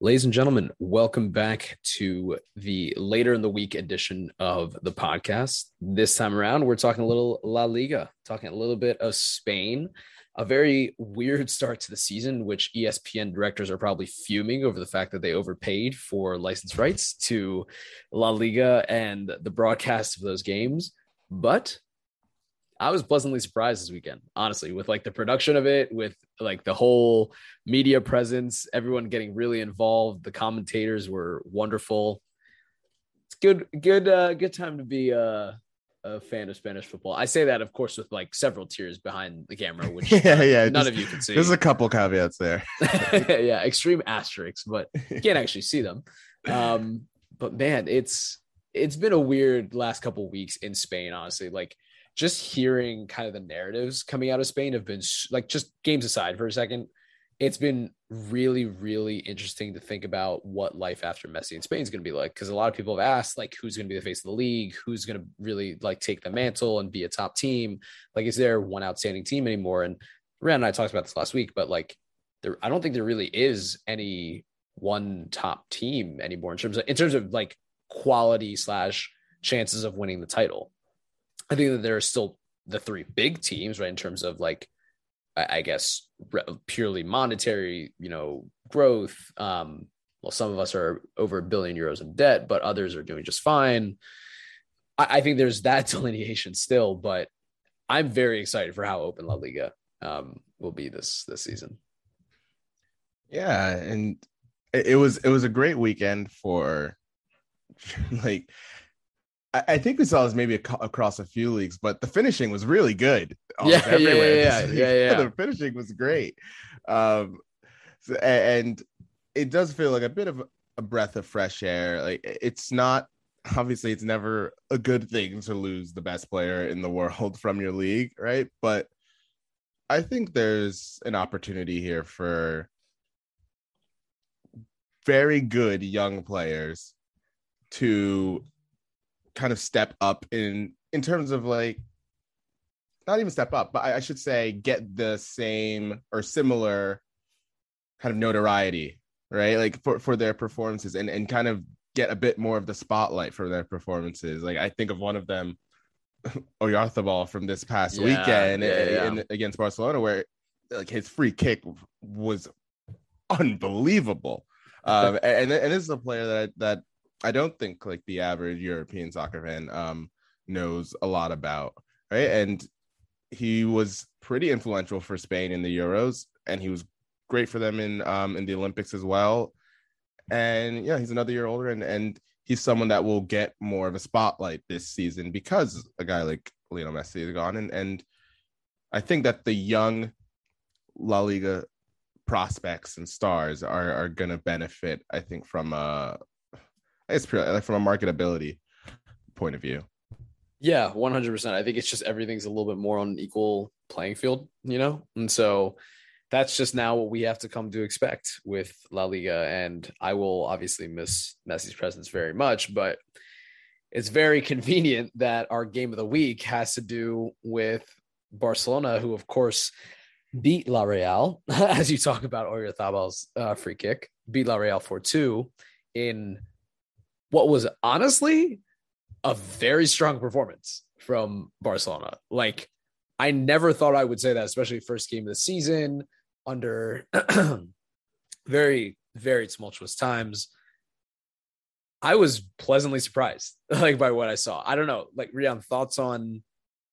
Ladies and gentlemen, welcome back to the later in the week edition of the podcast. This time around, we're talking a little La Liga, talking a little bit of Spain. A very weird start to the season, which ESPN directors are probably fuming over the fact that they overpaid for license rights to La Liga and the broadcast of those games. But I was pleasantly surprised this weekend, honestly, with like the production of it, with like the whole media presence, everyone getting really involved. The commentators were wonderful. It's good, good, uh, good time to be uh, a fan of Spanish football. I say that, of course, with like several tears behind the camera, which yeah, yeah, none just, of you can see. There's a couple caveats there. yeah, extreme asterisks, but you can't actually see them. Um, but man, it's it's been a weird last couple weeks in Spain, honestly. Like just hearing kind of the narratives coming out of Spain have been like just games aside for a second. It's been really, really interesting to think about what life after Messi in Spain is going to be like. Because a lot of people have asked, like, who's going to be the face of the league? Who's going to really like take the mantle and be a top team? Like, is there one outstanding team anymore? And Rand and I talked about this last week, but like, there, I don't think there really is any one top team anymore in terms of in terms of like quality slash chances of winning the title. I think that there are still the three big teams, right? In terms of like, I, guess purely monetary, you know, growth. Um, well, some of us are over a billion euros in debt, but others are doing just fine. I, I think there's that delineation still, but I'm very excited for how open La Liga um, will be this this season. Yeah, and it was it was a great weekend for like I think we saw this maybe across a few leagues, but the finishing was really good. Yeah, yeah, yeah, yeah, yeah, yeah. The finishing was great, um, so, and it does feel like a bit of a breath of fresh air. Like it's not obviously it's never a good thing to lose the best player in the world from your league, right? But I think there's an opportunity here for very good young players to kind of step up in in terms of like not even step up, but I, I should say get the same or similar kind of notoriety, right? Like for for their performances and and kind of get a bit more of the spotlight for their performances. Like I think of one of them, Oyarzabal from this past yeah, weekend yeah, yeah. In, against Barcelona, where like his free kick was unbelievable. Um, and and this is a player that that I don't think like the average European soccer fan um, knows a lot about, right? And he was pretty influential for Spain in the Euros, and he was great for them in um, in the Olympics as well. And yeah, he's another year older, and and he's someone that will get more of a spotlight this season because a guy like Lionel Messi is gone, and and I think that the young La Liga prospects and stars are are going to benefit. I think from uh it's pretty like from a marketability point of view. Yeah, 100%. I think it's just everything's a little bit more on an equal playing field, you know? And so that's just now what we have to come to expect with La Liga. And I will obviously miss Messi's presence very much, but it's very convenient that our game of the week has to do with Barcelona, who, of course, beat La Real, as you talk about Oyarzabal's uh, free kick, beat La Real 4 2 in what was honestly a very strong performance from Barcelona. Like, I never thought I would say that, especially first game of the season under very, very tumultuous times. I was pleasantly surprised, like by what I saw. I don't know, like Rheon, thoughts on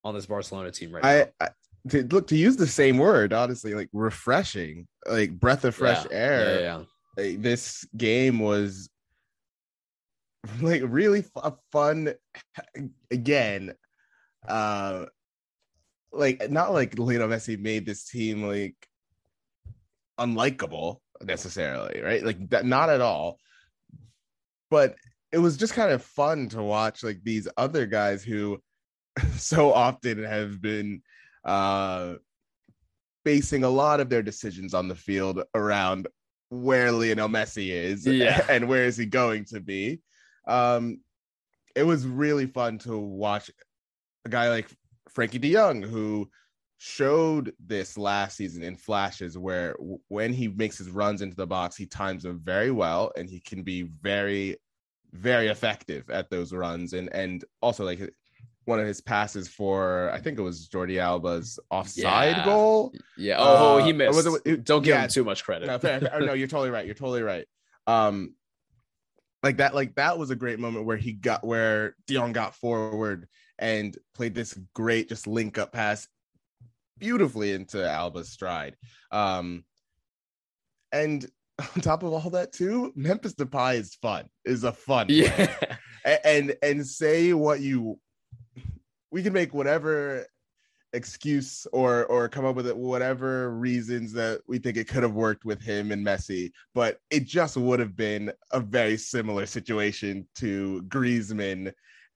on this Barcelona team right I, now? I to, look to use the same word, honestly, like refreshing, like breath of fresh yeah, air. Yeah, yeah. Like, this game was like really f- fun again uh like not like Lionel Messi made this team like unlikable necessarily right? Like that not at all. But it was just kind of fun to watch like these other guys who so often have been uh basing a lot of their decisions on the field around where Lionel Messi is yeah. and where is he going to be um, it was really fun to watch a guy like Frenkie De Jong, who showed this last season in flashes where w- when he makes his runs into the box, he times them very well and he can be very, very effective at those runs. And and also like one of his passes for I think it was Jordi Alba's offside Yeah. goal. Yeah. Oh, Uh, he missed. was it- it- Don't give yeah. him too much credit. No, fair, fair. no, you're totally right. You're totally right. Um, like that, like that was a great moment where he got where De Jong got forward and played this great just link up pass beautifully into Alba's stride. Um, and on top of all that too, Memphis Depay is fun. Is a fun yeah. a- and and say what you we can make whatever excuse or or come up with it whatever reasons that we think it could have worked with him and Messi but it just would have been a very similar situation to Griezmann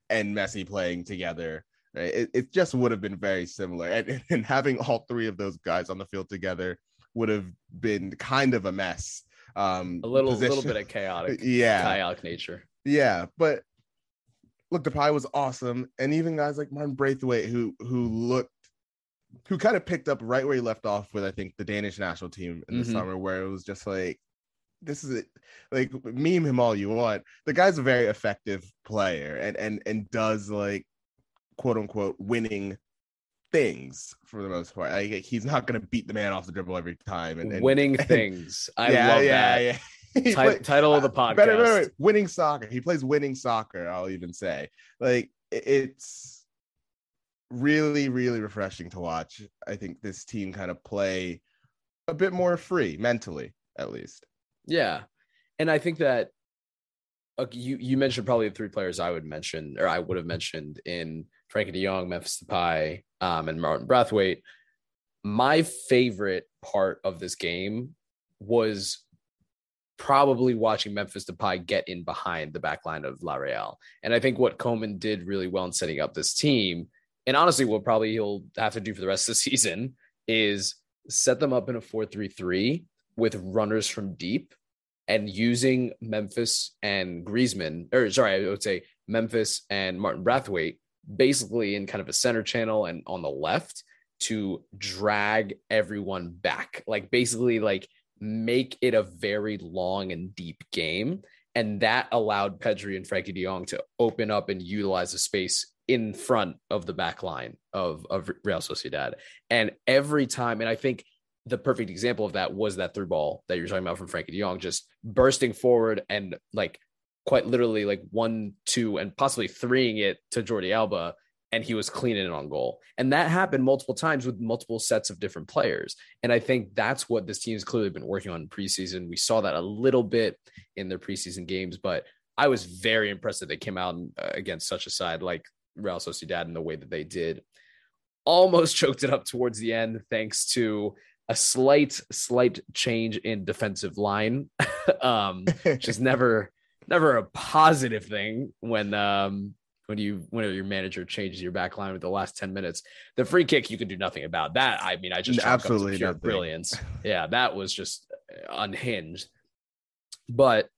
and Messi playing together right? It, it just would have been very similar. And, and having all three of those guys on the field together would have been kind of a mess um A little, little bit of chaotic, yeah. chaotic nature. yeah, but look, Depay was awesome, and even guys like Martin Braithwaite, who who looked, who kind of picked up right where he left off with, I think, the Danish national team in the Mhm. summer, where it was just like, this is it, like meme him all you want. The guy's a very effective player, and and and does like, quote unquote, winning things for the most part. Like he's not going to beat the man off the dribble every time, and, and Winning things. I yeah, love yeah, that. yeah. Play- title of the podcast. Better, better, better. winning soccer. He plays winning soccer. I'll even say, like, it's really, really refreshing to watch. I think this team kind of play a bit more free mentally, at least. Yeah, and I think that uh, you you mentioned probably the three players I would mention or I would have mentioned in Frenkie De Jong, Memphis Depay, um, and Martin Braithwaite. My favorite part of this game was probably watching Memphis Depay get in behind the back line of La Real. And I think what Koeman did really well in setting up this team, and honestly, what probably he'll have to do for the rest of the season is set them up in a 4 3 3 with runners from deep and using Memphis and Griezmann, or sorry, I would say Memphis and Martin Braithwaite, basically in kind of a center channel and on the left to drag everyone back. Like basically like make it a very long and deep game. And that allowed Pedri and Frenkie de Jong to open up and utilize the space in front of the back line of, of Real Sociedad. And every time, and I think the perfect example of that was that through ball that you're talking about from Frenkie de Jong, just bursting forward and like quite literally like one, two, and possibly threeing it to Jordi Alba. And he was cleaning it on goal. And that happened multiple times with multiple sets of different players. And I think that's what this team's clearly been working on in preseason. We saw that a little bit in their preseason games, but I was very impressed that they came out uh, against such a side like Real Sociedad in the way that they did. Almost choked it up towards the end, thanks to a slight, slight change in defensive line, um, which is never, never a positive thing when um, when you when your manager changes your back line with the last 10 minutes. The free kick you can do nothing about. That I mean, I just chalk up to Absolutely pure nothing. brilliance. Yeah, that was just unhinged. But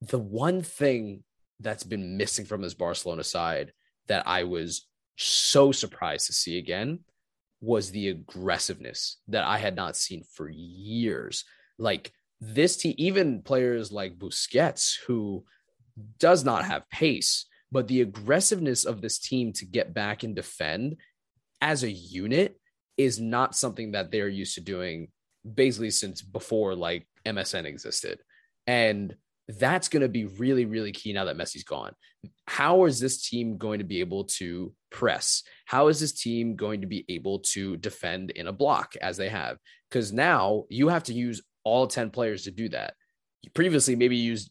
the one thing that's been missing from this Barcelona side that I was so surprised to see again was the aggressiveness that I had not seen for years. Like this team, even players like Busquets, who does not have pace, but the aggressiveness of this team to get back and defend as a unit is not something that they're used to doing basically since before like MSN existed. And that's going to be really, really key now that Messi's gone. How is this team going to be able to press? How is this team going to be able to defend in a block as they have? Because now you have to use all 10 players to do that. You previously maybe used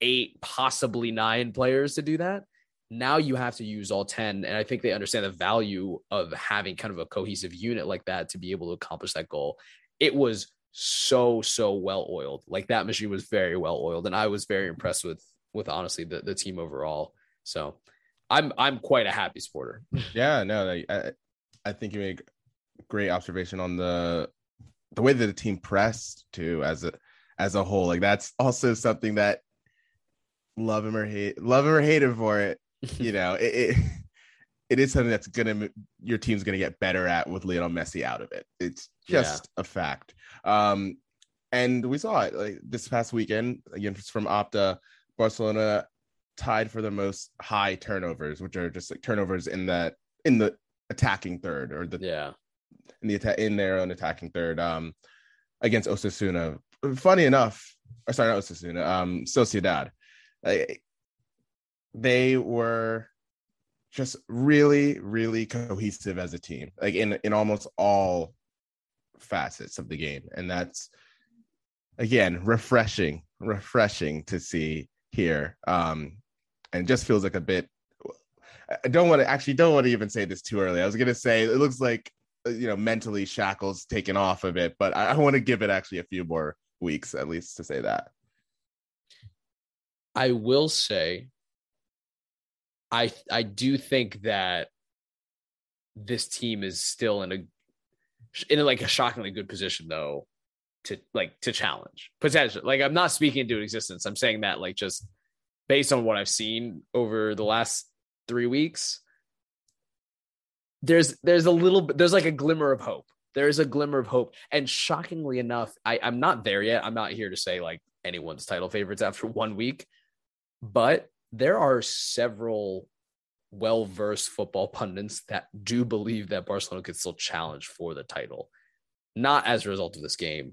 eight, possibly nine players to do that. Now you have to use all 10. And I think they understand the value of having kind of a cohesive unit like that to be able to accomplish that goal. It was so so well oiled like that machine was very well oiled and i was very impressed with with honestly the, the team overall so i'm i'm quite a happy supporter yeah, no, I, I, I think you make great observation on the the way that the team pressed too as a as a whole. Like that's also something that love him or hate love him or hate him for it. You know, it, it it is something that's gonna your team's gonna get better at with Lionel Messi out of it. It's just yeah. a fact. Um, and we saw it like this past weekend again from Opta. Barcelona tied for the most high turnovers, which are just like turnovers in that in the attacking third or the yeah in the attack in their own attacking third um against Osasuna. Funny enough, or sorry, not Osasuna, um Sociedad. Like, they were just really, really cohesive as a team, like in in almost all facets of the game, and that's again refreshing, refreshing to see here. Um, and just feels like a bit. I don't want to actually don't want to even say this too early. I was gonna say it looks like uh, you know mentally shackles taken off of it, but I, I want to give it actually a few more weeks at least to say that. I will say I I do think that this team is still in a in like a shockingly good position though to like to challenge potentially. Like I'm not speaking into existence. I'm saying that like just based on what I've seen over the last three weeks. There's there's a little there's like a glimmer of hope. There's a glimmer of hope. And shockingly enough, I, I'm not there yet. I'm not here to say like anyone's title favorites after one week, but there are several well versed football pundits that do believe that Barcelona could still challenge for the title, not as a result of this game,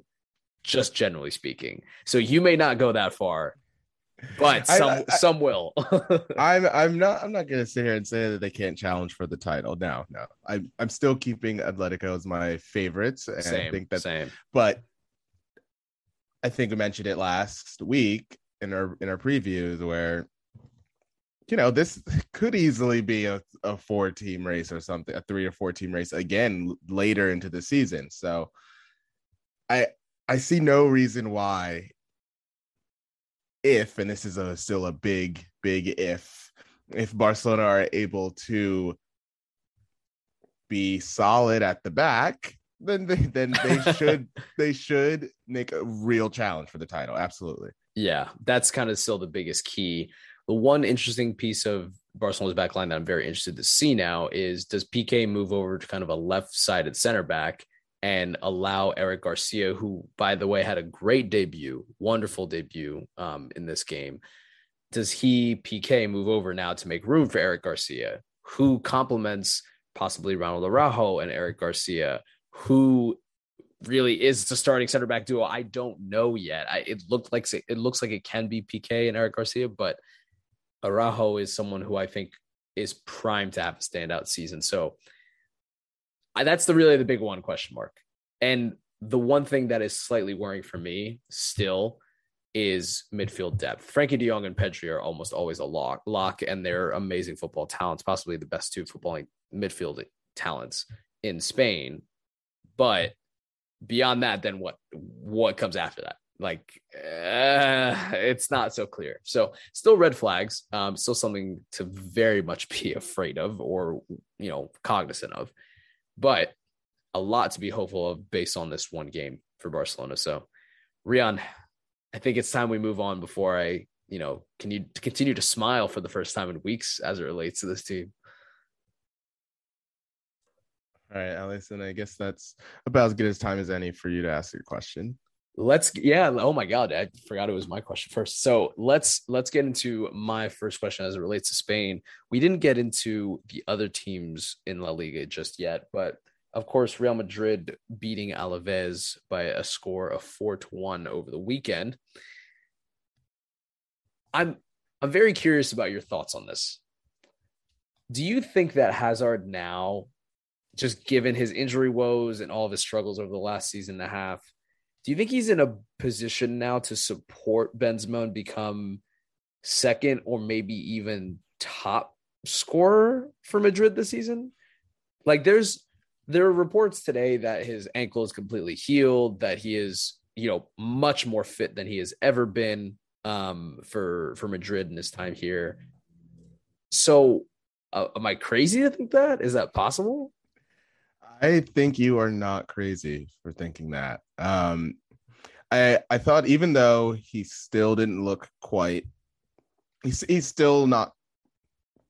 just generally speaking. So you may not go that far, but some I, I, some will. I'm I'm not I'm not gonna sit here and say that they can't challenge for the title. No, no. I'm I'm still keeping Atletico as my favorites, and same, I think that same. But I think we mentioned it last week in our in our previews where you know, this could easily be a, a four team race or something, a three or four team race again later into the season. So I I see no reason why if and this is a still a big big if if Barcelona are able to be solid at the back then they then they should they should make a real challenge for the title. Absolutely. Yeah that's kind of still the biggest key the one interesting piece of Barcelona's back line that I'm very interested to see now is does Piqué move over to kind of a left sided center back and allow Eric Garcia, who, by the way, had a great debut, wonderful debut um, in this game. Does he, Piqué, move over now to make room for Eric Garcia, who complements possibly Ronald Araujo and Eric Garcia, who really is the starting center back duo? I don't know yet. I, it looked like it looks like it can be Piqué and Eric Garcia, but Araujo is someone who I think is primed to have a standout season. So that's the really the big one question mark. And the one thing that is slightly worrying for me still is midfield depth. Frenkie De Jong and Pedri are almost always a lock, lock, and they're amazing football talents, possibly the best two footballing midfield talents in Spain. But beyond that, then what? What comes after that? Like uh, it's not so clear. So still red flags, um, still something to very much be afraid of or you know cognizant of, but a lot to be hopeful of based on this one game for Barcelona. So, Rheon, I think it's time we move on before I you know can you continue to smile for the first time in weeks as it relates to this team. All right, Elias, I guess that's about as good as time as any for you to ask your question let's yeah oh my god i forgot it was my question first. So let's let's get into my first question as it relates to spain. We didn't get into the other teams in la liga just yet but of course real madrid beating alaves by a score of 4 to 1 over the weekend. I'm i'm very curious about your thoughts on this. Do you think that hazard now just given his injury woes and all of his struggles over the last season and a half do you think he's in a position now to support Benzema and become second or maybe even top scorer for Madrid this season? Like there's there are reports today that his ankle is completely healed, that he is, you know, much more fit than he has ever been um, for for Madrid in his time here. So, uh, am I crazy to think that? Is that possible? I think you are not crazy for thinking that. Um, I I thought even though he still didn't look quite, he's he's still not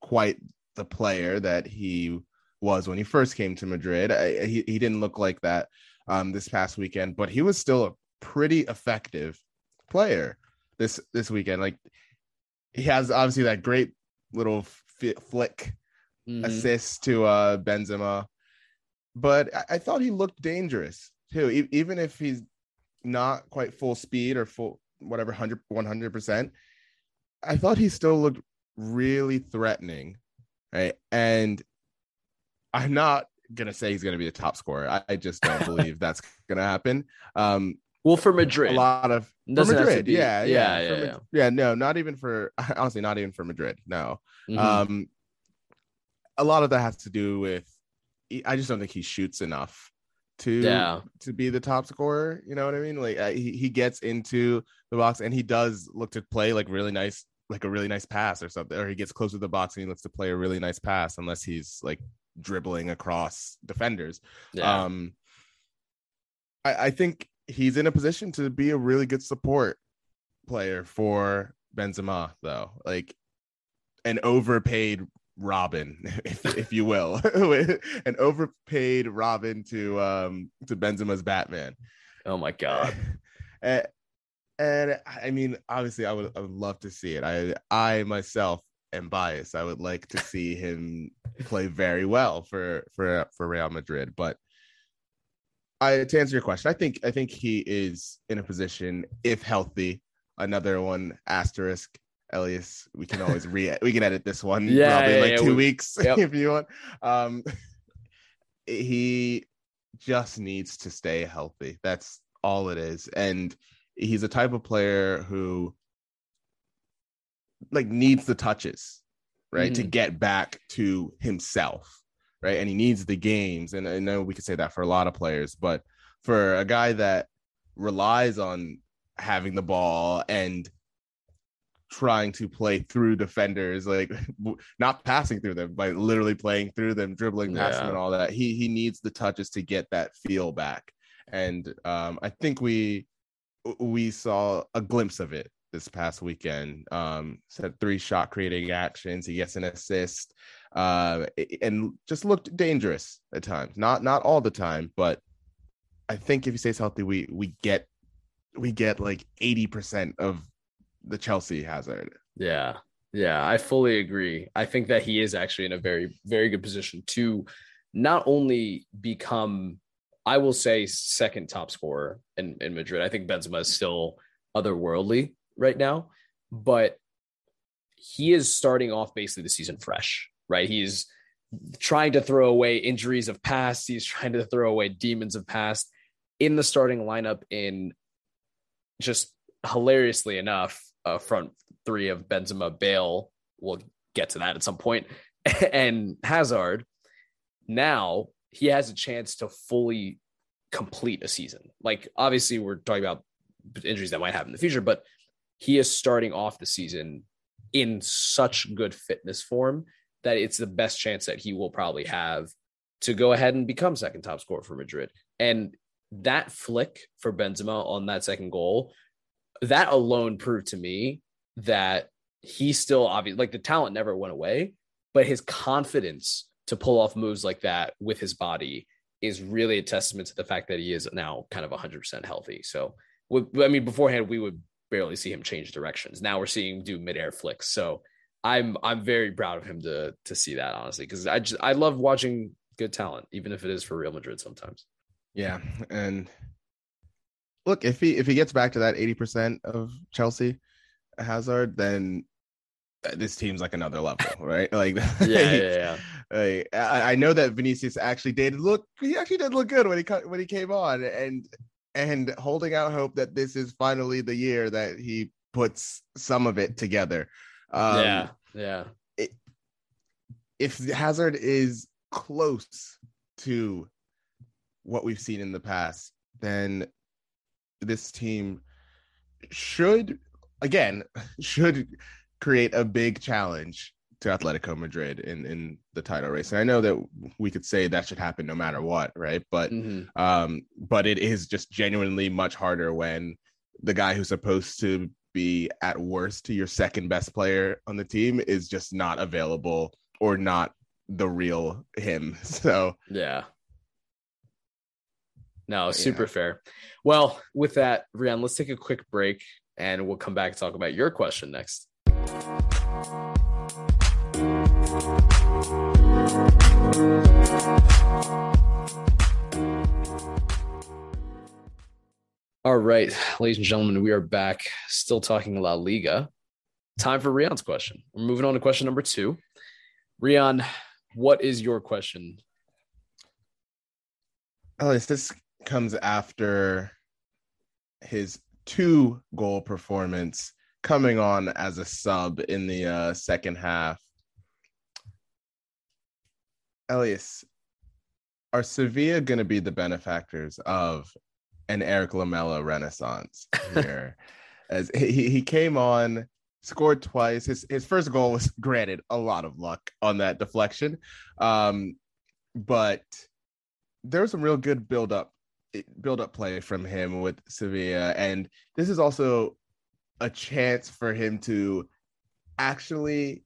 quite the player that he was when he first came to Madrid. I, he he didn't look like that um, this past weekend, but he was still a pretty effective player this this weekend. Like he has obviously that great little f- flick mm-hmm. assist to uh, Benzema, but I, I, thought he looked dangerous too. E- even if he's not quite full speed or full whatever 100 percent, I thought he still looked really threatening, right? And I'm not gonna say he's gonna be the top scorer. I, I just don't believe that's gonna happen. Um, well, for Madrid, a lot of for Madrid, yeah, yeah, yeah, yeah, yeah. yeah, No, not even for honestly, not even for Madrid. No, mm-hmm. um, a lot of that has to do with. I just don't think he shoots enough to yeah. to be the top scorer. You know what I mean? Like uh, he he gets into the box and he does look to play like really nice, like a really nice pass or something, or he gets close to the box and he looks to play a really nice pass, unless he's like dribbling across defenders. Yeah. Um, I, I think he's in a position to be a really good support player for Benzema, though. Like an overpaid Robin, if, if you will, an overpaid Robin to um to Benzema's Batman. Oh my god. and, and I mean, obviously, I would I would love to see it. I I myself am biased. I would like to see him play very well for for for Real Madrid, but I to answer your question, I think I think he is in a position, if healthy, another one asterisk. Elias, we can always re we can edit this one yeah, probably yeah, like yeah, two we, weeks yep. if you want. Um he just needs to stay healthy. That's all it is. And he's a type of player who like needs the touches, right? Mm-hmm. To get back to himself right? And he needs the games. And I know we could say that for a lot of players, but for a guy that relies on having the ball and trying to play through defenders, like not passing through them, but literally playing through them, dribbling past yeah. them, and all that. He he needs the touches to get that feel back, and um, I think we we saw a glimpse of it this past weekend. Um, said three shot creating actions. He gets an assist uh, and just looked dangerous at times. Not not all the time, but I think if he stays healthy, we we get we get like eighty percent of the Chelsea Hazard. Yeah, yeah, I fully agree. I think that he is actually in a very very good position to not only become, I will say, second top scorer in in Madrid. I think Benzema is still otherworldly right now, but he is starting off basically the season fresh right? He's trying to throw away injuries of past. He's trying to throw away demons of past in the starting lineup in just hilariously enough, uh, front three of Benzema, Bale. We'll get to that at some point, and Hazard. Now he has a chance to fully complete a season. Like obviously, we're talking about injuries that might happen in the future, but he is starting off the season in such good fitness form that it's the best chance that he will probably have to go ahead and become second top scorer for Madrid. And that flick for Benzema on that second goal, that alone proved to me that he still obviously like the talent never went away, but his confidence to pull off moves like that with his body is really a testament to the fact that he is now kind of 100% healthy. So, I mean, beforehand, we would barely see him change directions. Now we're seeing him do midair flicks. So, I'm I'm very proud of him to to see that honestly because I just I love watching good talent even if it is for Real Madrid sometimes. Yeah, and look if he if he gets back to that eighty percent of Chelsea Hazard, then this team's like another level, right? Like, yeah, yeah, yeah. I, I know that Vinicius actually did look. He actually did look good when he when he came on, and and holding out hope that this is finally the year that he puts some of it together. Um, yeah, yeah. It, if Hazard is close to what we've seen in the past, then this team should again should create a big challenge to Atletico Madrid in in the title race. And I know that we could say that should happen no matter what, right? But mm-hmm. um but it is just genuinely much harder when the guy who's supposed to be at worst to your second best player on the team is just not available or not the real him. So yeah. No, super yeah. fair. Well, with that, Rheon, let's take a quick break and we'll come back and talk about your question next. All right, ladies and gentlemen, we are back still talking La Liga. Time for Rheon's question. We're moving on to question number two. Rheon, what is your question? Oh, Elias, this comes after his two goal performance coming on as a sub in the uh, second half. Elias, are Sevilla going to be the benefactors of an Erik Lamela renaissance here? As he, he came on, scored twice. His his first goal was granted a lot of luck on that deflection, um, but there was some real good build up build up play from him with Sevilla, and this is also a chance for him to actually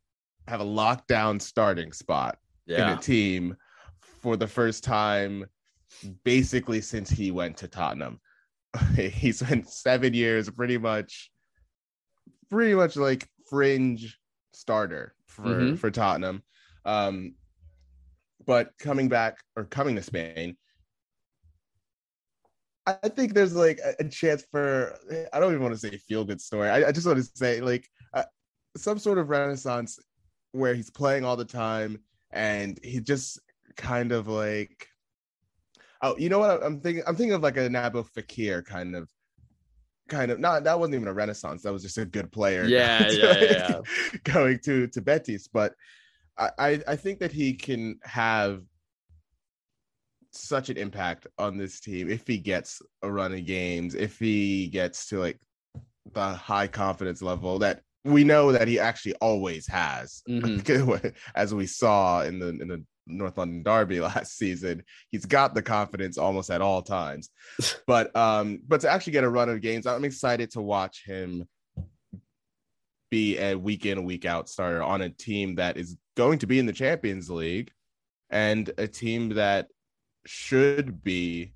have a lockdown starting spot yeah. in a team for the first time basically since he went to Tottenham. he spent seven years pretty much pretty much like fringe starter for mm-hmm. for Tottenham. Um but coming back or coming to Spain, I think there's like a, chance for I don't even want to say feel good story. I, I, just want to say like uh, some sort of renaissance where he's playing all the time and he just kind of like oh you know what I'm thinking I'm thinking of like a Nabil Fekir kind of kind of not that wasn't even a renaissance that was just a good player yeah yeah, yeah. going to to Betis but I I think that he can have such an impact on this team if he gets a run of games, if he gets to like the high confidence level that we know that he actually always has, mm-hmm. as we saw in the in the North London Derby last season. He's got the confidence almost at all times. but um, but to actually get a run of games, I'm excited to watch him be a week in, week out starter on a team that is going to be in the Champions League and a team that should be,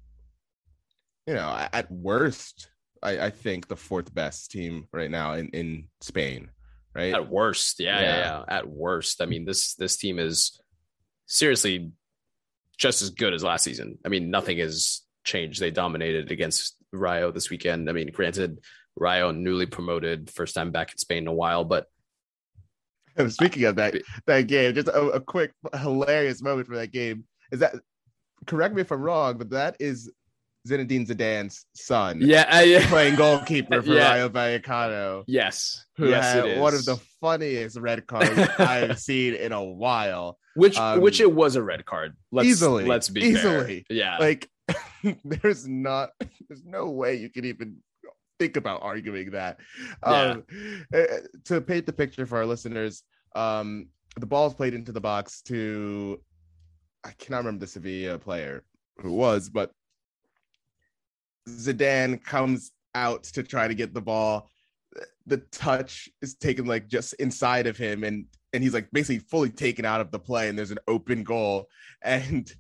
you know, at worst, I, I think the fourth best team right now in, in Spain, right? At worst, yeah, yeah, yeah. At worst, I mean this this team is seriously just as good as last season. I mean, nothing has changed. They dominated against Rayo this weekend. I mean, granted, Rayo newly promoted, first time back in Spain in a while, but speaking of that that game, just a, a quick hilarious moment for that game is that correct me if I'm wrong, but that is Zinedine Zidane's son. Yeah, uh, yeah. playing goalkeeper for yeah. Rayo Vallecano. Yes, who yes, had one of the funniest red cards I've seen in a while. Which, um, which it was a red card. Let's, easily, let's be easily. Fair. Yeah, like there's not, there's no way you can even think about arguing that. Yeah. Um, eh, to paint the picture for our listeners, um, the ball's played into the box to I cannot remember the Sevilla player who was, but Zidane comes out to try to get the ball. The touch is taken like just inside of him, and and he's like basically fully taken out of the play, and there's an open goal. And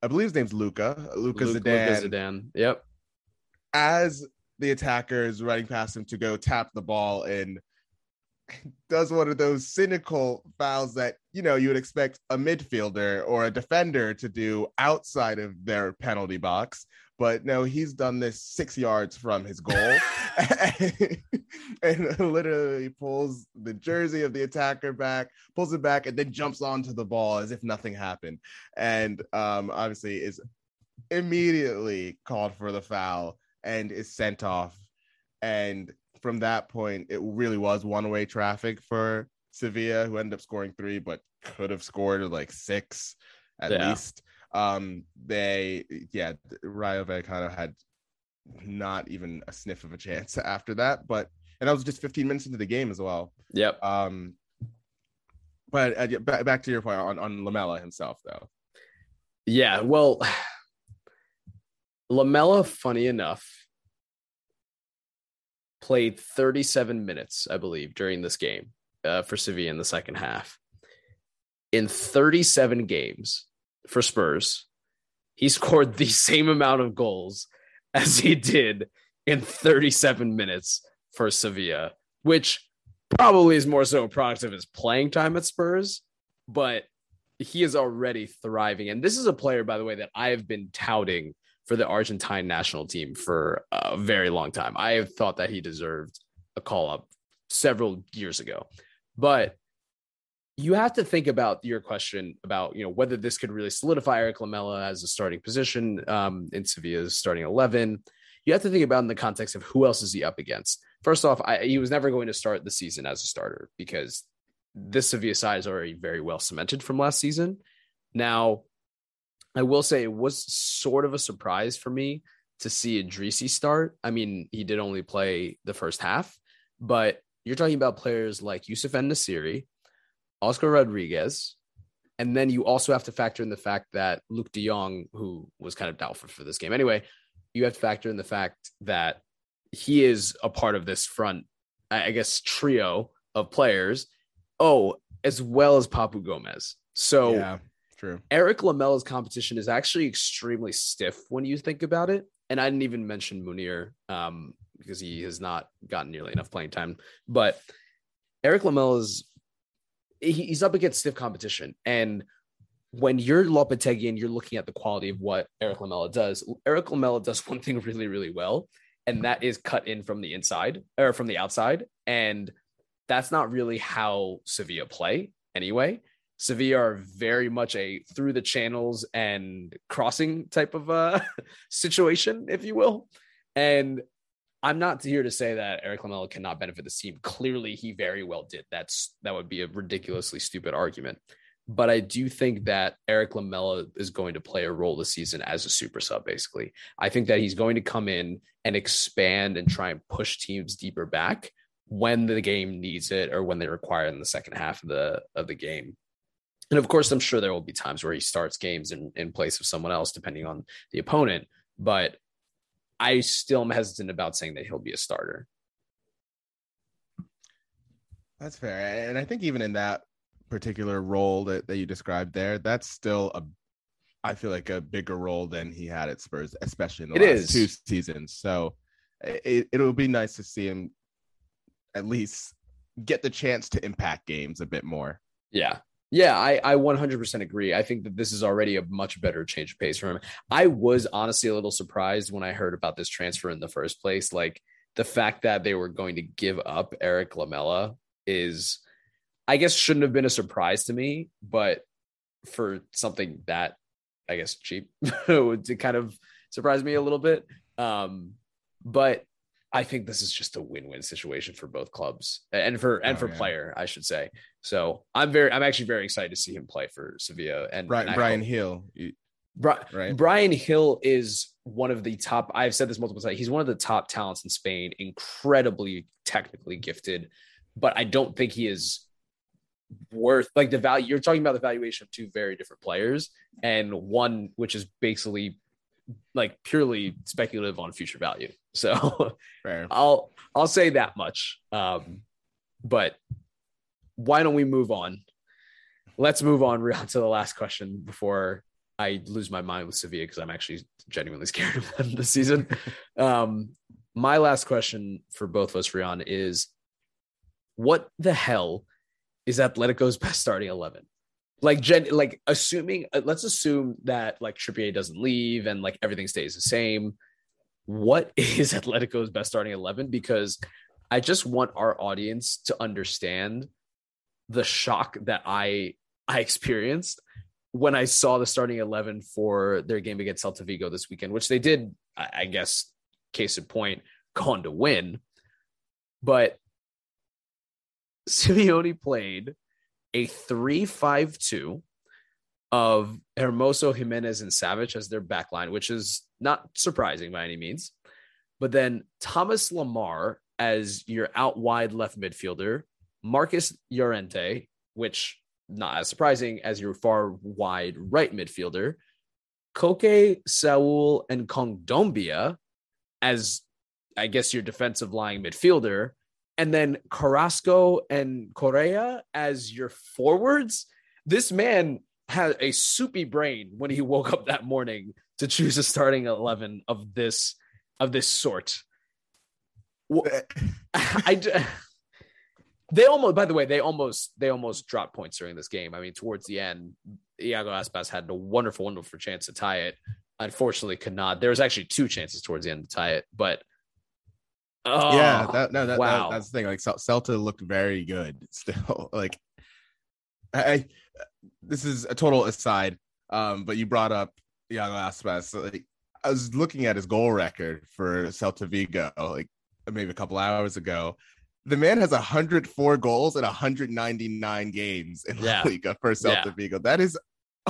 I believe his name's Luca. Luca Luke, Zidane. Luca Zidane. Yep. As the attacker is running past him to go tap the ball in, does one of those cynical fouls that you know you would expect a midfielder or a defender to do outside of their penalty box. But no he's done this six yards from his goal and, literally pulls the jersey of the attacker back pulls it back and then jumps onto the ball as if nothing happened. And um, obviously is immediately called for the foul and is sent off. And from that point, it really was one way traffic for Sevilla, who ended up scoring three, but could have scored like six at yeah. least. Um, they, yeah, Rayo Vallecano had not even a sniff of a chance after that, but and that was just 15 minutes into the game as well. Yep. Um, but uh, back, back to your point on, on Lamela himself, though. Yeah, well, Lamela, funny enough, played 37 minutes, I believe, during this game uh, for Sevilla in the second half. in 37 games for Spurs, he scored the same amount of goals as he did in 37 minutes for Sevilla, which probably is more so a product of his playing time at Spurs, but he is already thriving. And this is a player, by the way, that I have been touting for the Argentine national team for a very long time. I have thought that he deserved a call up several years ago. But you have to think about your question about you know whether this could really solidify Erik Lamela as a starting position um, in Sevilla's starting eleven. You have to think about in the context of who else is he up against. First off, I, he was never going to start the season as a starter because this Sevilla side is already very well cemented from last season. Now, I will say it was sort of a surprise for me to see Idrissi start. I mean, he did only play the first half, but you're talking about players like Youssef En-Nesyri, Oscar Rodriguez, and then you also have to factor in the fact that Luuk de Jong, who was kind of doubtful for this game anyway, you have to factor in the fact that he is a part of this front, I guess, trio of players. Oh, as well as Papu Gomez. So yeah, true. Erik Lamela's competition is actually extremely stiff when you think about it. And I didn't even mention Munir um, because he has not gotten nearly enough playing time. But Erik Lamela's he's up against stiff competition. And when you're Lopetegui and you're looking at the quality of what Erik Lamela does, Erik Lamela does one thing really, really well, and that is cut in from the inside or from the outside. And that's not really how Sevilla play anyway. Sevilla are very much a through the channels and crossing type of uh, situation, if you will. And I'm not here to say that Erik Lamela cannot benefit the team. Clearly, he very well did. That's that would be a ridiculously stupid argument. But I do think that Erik Lamela is going to play a role this season as a super sub, basically. I think that he's going to come in and expand and try and push teams deeper back when the game needs it or when they require it in the second half of the of the game. And of course, I'm sure there will be times where he starts games in, in place of someone else, depending on the opponent. But I still am hesitant about saying that he'll be a starter. That's fair. And I think even in that particular role that, that you described there, that's still a I feel like a bigger role than he had at Spurs, especially in the it last is. two seasons. So it, it'll be nice to see him at least get the chance to impact games a bit more. Yeah. Yeah, I, I 100% agree. I think that this is already a much better change of pace for him. I was honestly a little surprised when I heard about this transfer in the first place. Like the fact that they were going to give up Erik Lamela is, I guess, shouldn't have been a surprise to me, but for something that I guess cheap to kind of surprise me a little bit. Um, but I think this is just a win-win situation for both clubs and for and oh, for yeah. player, I should say. So I'm very, I'm actually very excited to see him play for Sevilla and Brian, and Bryan Gil. Bri- right. Bryan Gil is one of the top. I've said this multiple times. He's one of the top talents in Spain. Incredibly technically gifted, but I don't think he is worth like the value. You're talking about the valuation of two very different players, and one which is basically like purely speculative on future value. So I'll I'll say that much. Um, but why don't we move on? Let's move on to the last question before I lose my mind with Sevilla because I'm actually genuinely scared of them this season. um, my last question for both of us, Rheon, is what the hell is Atletico's best starting eleven? like gen like assuming uh, let's assume that like Trippier doesn't leave and like everything stays the same. What is Atletico's best starting 11 because I just want our audience to understand the shock that I I experienced when I saw the starting 11 for their game against Celta Vigo this weekend, which they did I guess case in point go on to win. But Simeone played a 3-5-2 of Hermoso, Giménez, and Savić as their backline, which is not surprising by any means. But then Thomas Lemar as your out wide left midfielder, Marcos Llorente, which not as surprising as your far wide right midfielder, Koke, Saul, and Kondogbia as I guess your defensive lying midfielder, and then Carrasco and Correa as your forwards. this man had a soupy brain when he woke up that morning to choose a starting 11 of this of this sort. I they almost by the way they almost they almost dropped points during this game. I mean towards the end Iago Aspas had a wonderful wonderful chance to tie it. Unfortunately could not. There was actually two chances towards the end to tie it, but Oh, yeah, that, no, that, wow. That, that's the thing. Like Celta looked very good still. like, I, this is a total aside. Um, but you brought up Iago Aspas. Like, I was looking at his goal record for Celta Vigo, like maybe a couple hours ago. The man has 104 goals in 199 games in yeah. La Liga for Celta yeah. Vigo. That is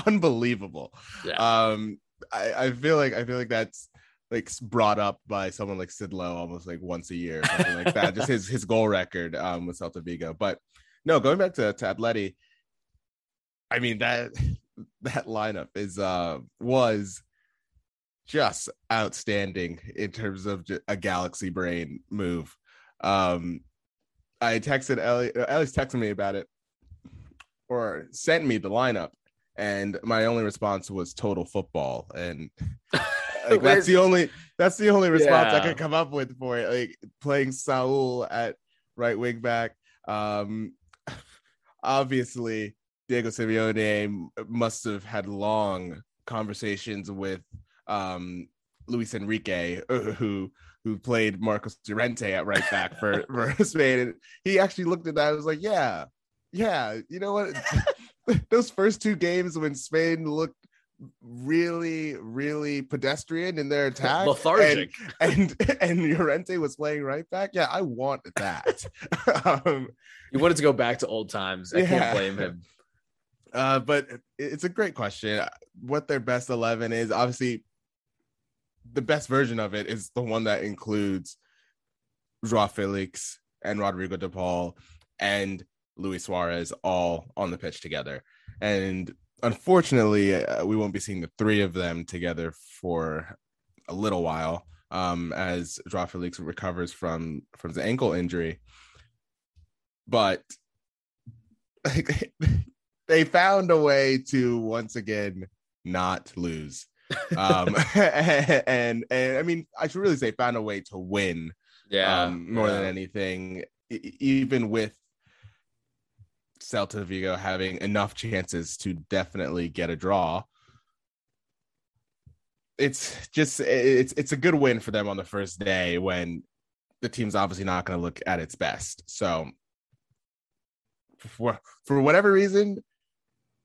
unbelievable. Yeah. Um, I, I feel like I feel like that's like brought up by someone like Sid Lowe almost like once a year, something like that. Just his his goal record um, with Celta Vigo. But no, going back to to Atleti, I mean that that lineup is uh was just outstanding in terms of a galaxy brain move. Um, I texted Ellie, Ellie's texting me about it or sent me the lineup, and my only response was total football. And Like that's the only that's the only response yeah. I could come up with for it. Like playing Saul at right wing back. Um, obviously, Diego Simeone must have had long conversations with um, Luis Enrique, who who played Marcos Llorente at right back for, for Spain. And he actually looked at that and was like, Yeah, yeah, you know what? Those first two games when Spain looked really, really pedestrian in their attack. Lethargic. And and, and Llorente was playing right back. Yeah, I want that. um, he wanted to go back to old times. I yeah. can't blame him. Uh, but it's a great question. What their best 11 is, obviously, the best version of it is the one that includes Joao Felix and Rodrigo de Paul and Luis Suarez all on the pitch together. And unfortunately, uh, we won't be seeing the three of them together for a little while um, as Joao Felix recovers from from his ankle injury. But like, they found a way to once again not lose. um, and, and I mean, I should really say found a way to win. Yeah, um, more yeah. than anything, even with Celta Vigo having enough chances to definitely get a draw. It's just it's it's a good win for them on the first day when the team's obviously not going to look at its best. So for for whatever reason,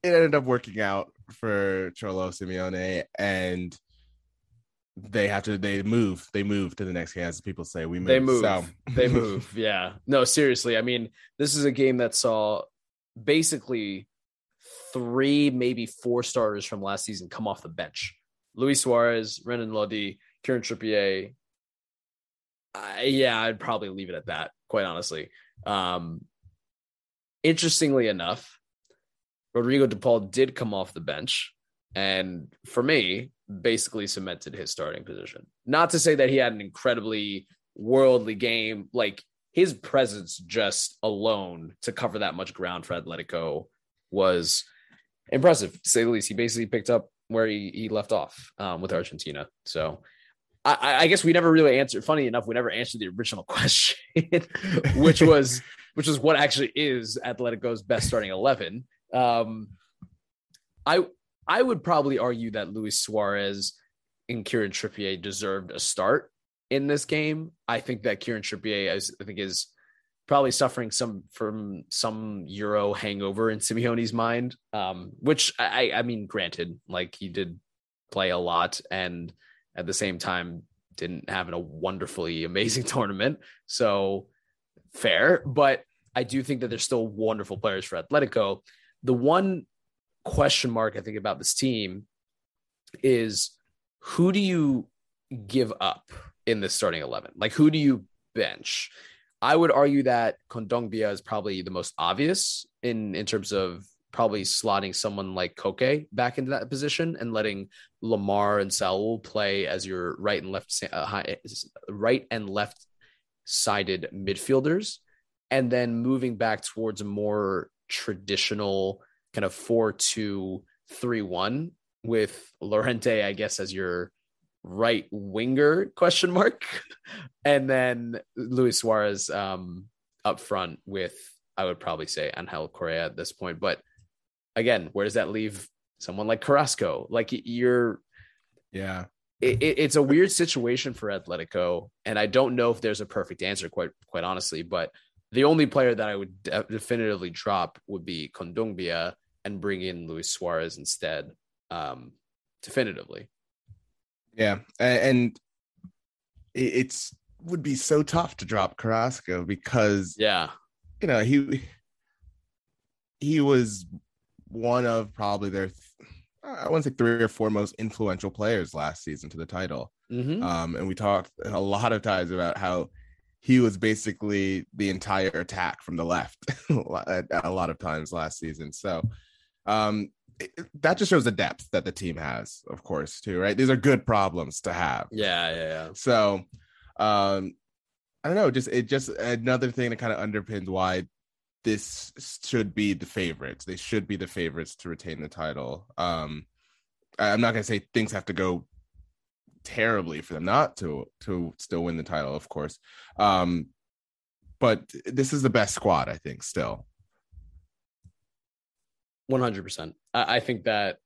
it ended up working out for Cholo Simeone and they have to they move they move to the next game as people say we move they move so. they move yeah no seriously i mean this is a game that saw basically three, maybe four starters from last season come off the bench. Luis Suarez, Renan Lodi, Kieran Trippier. Uh, yeah, I'd probably leave it at that, quite honestly. Um, interestingly enough, Rodrigo De Paul did come off the bench and for me, basically cemented his starting position. Not to say that he had an incredibly worldly game. Like his presence just alone to cover that much ground for Atletico was impressive, to say the least. He basically picked up where he, he left off um, with Argentina. So I, I, guess we never really answered. Funny enough, we never answered the original question, which was which was what actually is Atletico's best starting eleven. Um, I I would probably argue that Luis Suarez and Kieran Trippier deserved a start in this game. I think that Kieran Trippier, is, I think, is probably suffering some from some Euro hangover in Simeone's mind. Um, which I, I mean, granted, like he did play a lot, and at the same time didn't have a wonderfully amazing tournament. So fair, but I do think that there's still wonderful players for Atletico. The one question mark I think about this team is who do you give up in the starting 11? Like, who do you bench? I would argue that Kondogbia is probably the most obvious in, in terms of probably slotting someone like Koke back into that position and letting Lemar and Saul play as your right and left uh, right and left sided midfielders and then moving back towards a more traditional kind of 4 2 3 1 with Llorente, I guess, as your right winger question mark. and then Luis Suarez um, up front with, I would probably say Angel Correa at this point. But again, where does that leave someone like Carrasco? Like you're, yeah, it, it's a weird situation for Atletico, and I don't know if there's a perfect answer, quite quite honestly. But the only player that I would de- definitively drop would be Kondogbia and bring in Luis Suarez instead, um, definitively. Yeah, and it's would be so tough to drop Carrasco because yeah, you know he he was one of probably their I want to say three or four most influential players last season to the title. Mm-hmm. Um, and we talked a lot of times about how he was basically the entire attack from the left a lot of times last season. So um, it, that just shows the depth that the team has, of course, too, right? These are good problems to have. Yeah, yeah, yeah. So um, I don't know, just it just another thing that kind of underpins why this should be the favorites. They should be the favorites to retain the title. Um, I'm not gonna say things have to go terribly for them not to to still win the title, of course. Um, but this is the best squad, I think, still. One hundred percent. I think that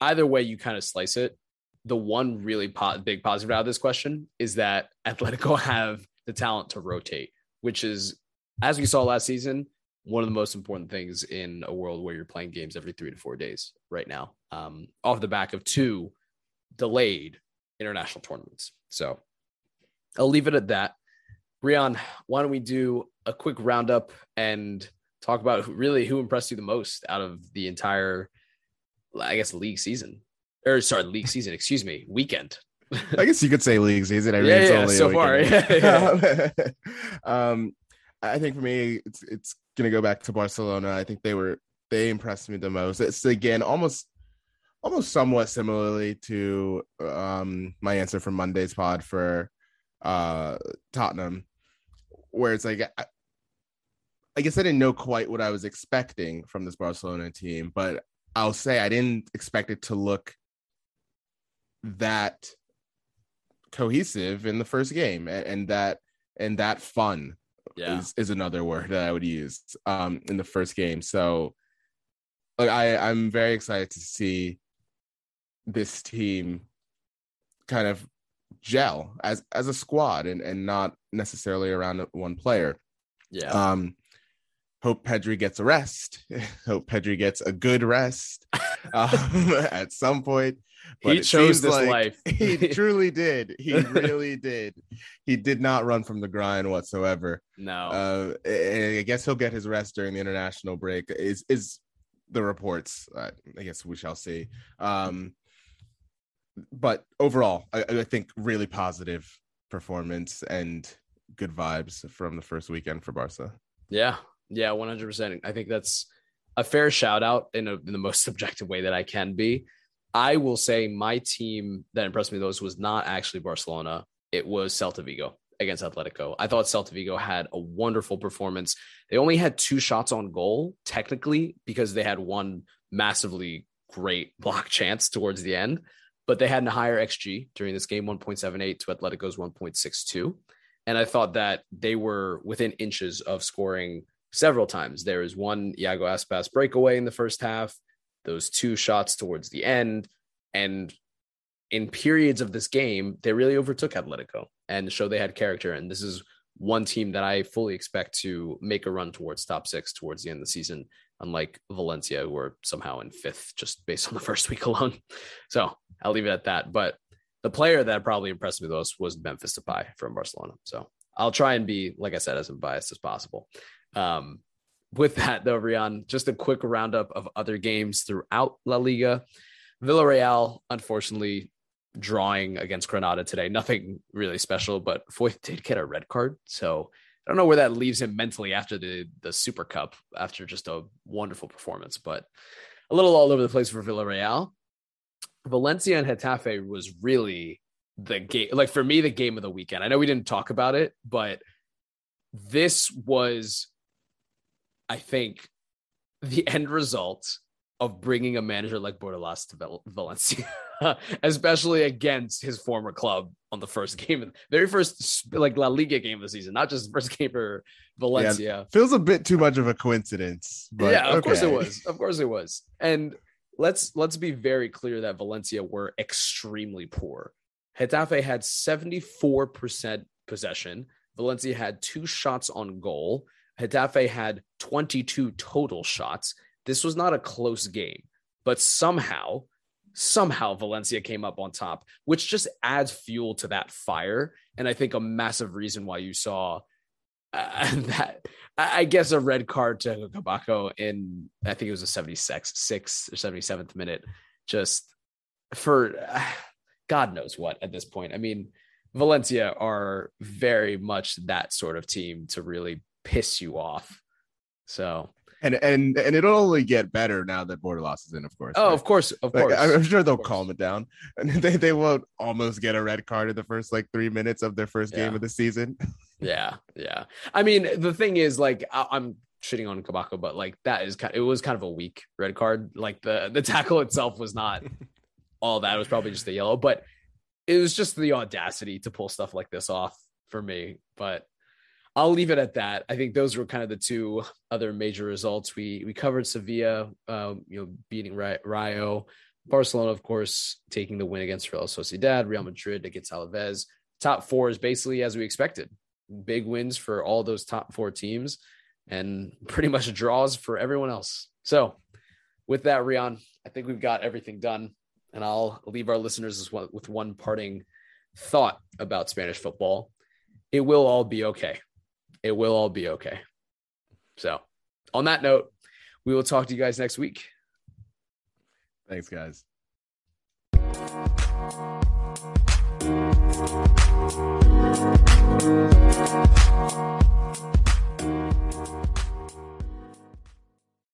either way you kind of slice it, the one really po- big positive out of this question is that Atletico have the talent to rotate, which is as we saw last season, one of the most important things in a world where you're playing games every three to four days right now, um, off the back of two delayed international tournaments. So I'll leave it at that. Rheon, why don't we do a quick roundup and talk about who, really who impressed you the most out of the entire, I guess, league season? Or sorry, league season, excuse me, weekend. I guess you could say league season. I mean, yeah, yeah, so far. Yeah, um, I think for me, it's it's gonna go back to Barcelona. I think they were they impressed me the most. It's again almost almost somewhat similarly to um my answer from Monday's pod for uh Tottenham, where it's like I, I guess I didn't know quite what I was expecting from this Barcelona team, but I'll say I didn't expect it to look that cohesive in the first game and, and that and that fun yeah. is, is another word that I would use um, in the first game. So like I, I'm very excited to see this team kind of gel as as a squad and, and not necessarily around one player. Yeah. Um hope Pedri gets a rest. hope Pedri gets a good rest um, at some point. But he chose this like life. he truly did. He really did. He did not run from the grind whatsoever. No. Uh, I guess he'll get his rest during the international break. Is is the reports? Uh, I guess we shall see. Um, but overall, I, I think really positive performance and good vibes from the first weekend for Barca. Yeah, yeah, one hundred percent. I think that's a fair shout out in, a, in the most subjective way that I can be. I will say my team that impressed me those was not actually Barcelona. It was Celta Vigo against Atletico. I thought Celta Vigo had a wonderful performance. They only had two shots on goal, technically, because they had one massively great block chance towards the end, but they had a higher XG during this game 1.78 to Atletico's 1.62. And I thought that they were within inches of scoring several times. There was one Iago Aspas breakaway in the first half those two shots towards the end. And in periods of this game, they really overtook Atletico and show they had character. And this is one team that I fully expect to make a run towards top six towards the end of the season, unlike Valencia, who are somehow in fifth just based on the first week alone. So I'll leave it at that. But the player that probably impressed me the most was Memphis Depay from Barcelona. So I'll try and be, like I said, as unbiased as possible. Um, with that, though, Rheon, just a quick roundup of other games throughout La Liga. Villarreal, unfortunately, drawing against Granada today. Nothing really special, but Foyth did get a red card. So I don't know where that leaves him mentally after the, the Super Cup, after just a wonderful performance, but a little all over the place for Villarreal. Valencia and Getafe was really the game, like for me, the game of the weekend. I know we didn't talk about it, but this was I think the end result of bringing a manager like Bordalas to Valencia, especially against his former club on the first game, very first like La Liga game of the season, not just first game for Valencia. Yeah, feels a bit too much of a coincidence. But yeah, of okay. course it was. Of course it was. And let's let's be very clear that Valencia were extremely poor. Getafe had 74% possession. Valencia had two shots on goal. Getafe had 22 total shots. This was not a close game, but somehow, somehow Valencia came up on top, which just adds fuel to that fire. And I think a massive reason why you saw uh, that, I guess, a red card to Cabaco in, I think it was a 76th or 77th minute, just for uh, God knows what at this point. I mean, Valencia are very much that sort of team to really piss you off. So and and and it'll only get better now that Bordalas is in, of course. Oh, right? of course, of like, course. I'm sure they'll calm it down, and they they won't almost get a red card in the first like three minutes of their first yeah. game of the season. yeah, yeah. I mean, the thing is, like, I, am shitting on Cabaco, but like that is kind. Of, it was kind of a weak red card. Like the the tackle itself was not all that. It was probably just a yellow, but it was just the audacity to pull stuff like this off for me. But I'll leave it at that. I think those were kind of the two other major results. We we covered Sevilla, um, you know, beating Rayo, Barcelona, of course, taking the win against Real Sociedad, Real Madrid against Alaves. Top four is basically as we expected. Big wins for all those top four teams, and pretty much draws for everyone else. So, with that, Rheon, I think we've got everything done, and I'll leave our listeners with one parting thought about Spanish football. It will all be okay it will all be okay. So, on that note, we will talk to you guys next week. Thanks, guys.